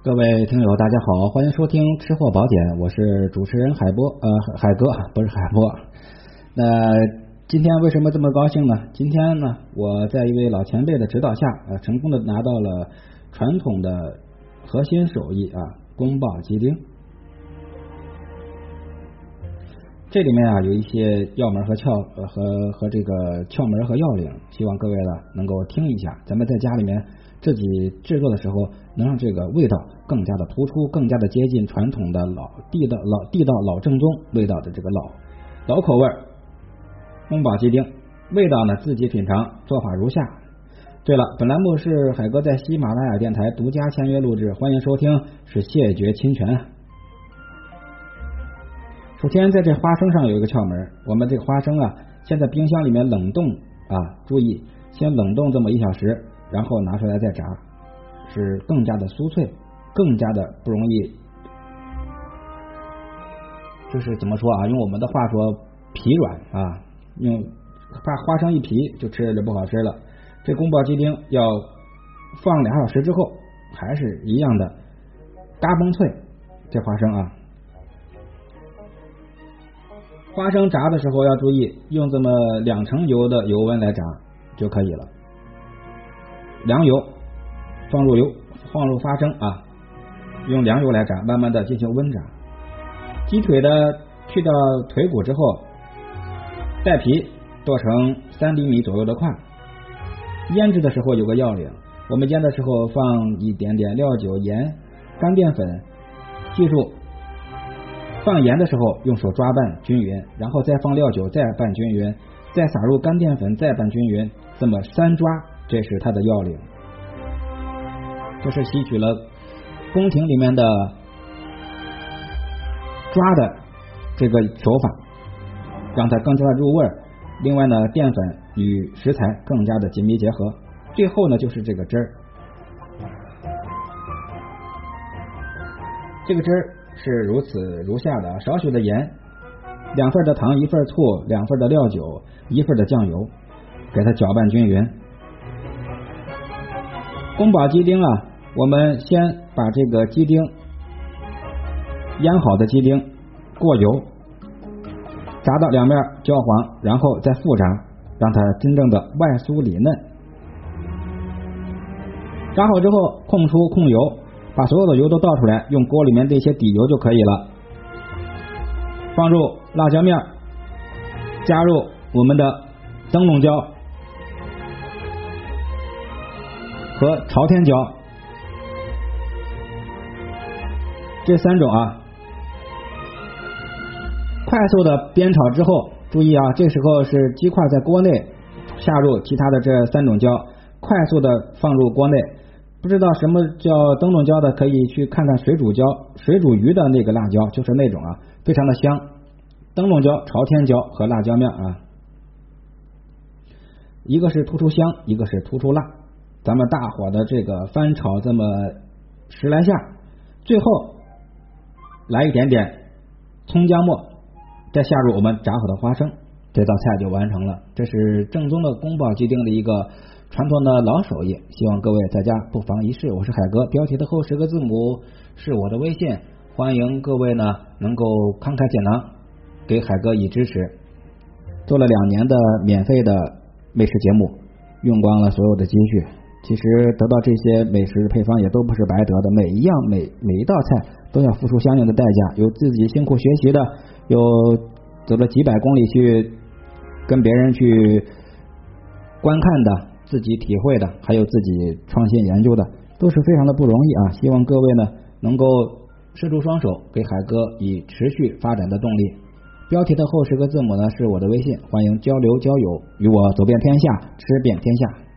各位听友，大家好，欢迎收听《吃货宝典》，我是主持人海波，呃，海哥不是海波。那今天为什么这么高兴呢？今天呢，我在一位老前辈的指导下，呃，成功的拿到了传统的核心手艺啊，宫爆鸡丁。这里面啊有一些药门和窍呃和和这个窍门和要领，希望各位呢能够听一下，咱们在家里面自己制作的时候，能让这个味道更加的突出，更加的接近传统的老地道老地道老正宗味道的这个老老口味宫保鸡丁，味道呢自己品尝，做法如下。对了，本栏目是海哥在喜马拉雅电台独家签约录制，欢迎收听，是谢绝侵权。首先，在这花生上有一个窍门，我们这个花生啊，先在冰箱里面冷冻啊，注意先冷冻这么一小时，然后拿出来再炸，是更加的酥脆，更加的不容易，就是怎么说啊？用我们的话说，皮软啊，用怕花生一皮就吃着就不好吃了。这宫保鸡丁要放俩小时之后，还是一样的嘎嘣脆，这花生啊。花生炸的时候要注意，用这么两成油的油温来炸就可以了。凉油放入油，放入花生啊，用凉油来炸，慢慢的进行温炸。鸡腿的去掉腿骨之后，带皮剁成三厘米左右的块。腌制的时候有个要领，我们腌的时候放一点点料酒、盐、干淀粉，记住。放盐的时候，用手抓拌均匀，然后再放料酒，再拌均匀，再撒入干淀粉，再拌均匀，这么三抓，这是它的要领。这是吸取了宫廷里面的抓的这个手法，让它更加的入味儿。另外呢，淀粉与食材更加的紧密结合。最后呢，就是这个汁儿，这个汁儿。是如此如下的：少许的盐，两份的糖，一份醋，两份的料酒，一份的酱油，给它搅拌均匀。宫保鸡丁啊，我们先把这个鸡丁腌好的鸡丁过油，炸到两面焦黄，然后再复炸，让它真正的外酥里嫩。炸好之后，控出控油。把所有的油都倒出来，用锅里面这些底油就可以了。放入辣椒面，加入我们的灯笼椒和朝天椒，这三种啊，快速的煸炒之后，注意啊，这时候是鸡块在锅内下入其他的这三种椒，快速的放入锅内。不知道什么叫灯笼椒的，可以去看看水煮椒、水煮鱼的那个辣椒，就是那种啊，非常的香。灯笼椒、朝天椒和辣椒面啊，一个是突出香，一个是突出辣。咱们大火的这个翻炒这么十来下，最后来一点点葱姜末，再下入我们炸好的花生，这道菜就完成了。这是正宗的宫保鸡丁的一个。传统的老手艺，希望各位在家不妨一试。我是海哥，标题的后十个字母是我的微信，欢迎各位呢能够慷慨解囊，给海哥以支持。做了两年的免费的美食节目，用光了所有的积蓄。其实得到这些美食配方也都不是白得的，每一样每每一道菜都要付出相应的代价，有自己辛苦学习的，有走了几百公里去跟别人去观看的。自己体会的，还有自己创新研究的，都是非常的不容易啊！希望各位呢能够伸出双手，给海哥以持续发展的动力。标题的后十个字母呢是我的微信，欢迎交流交友，与我走遍天下，吃遍天下。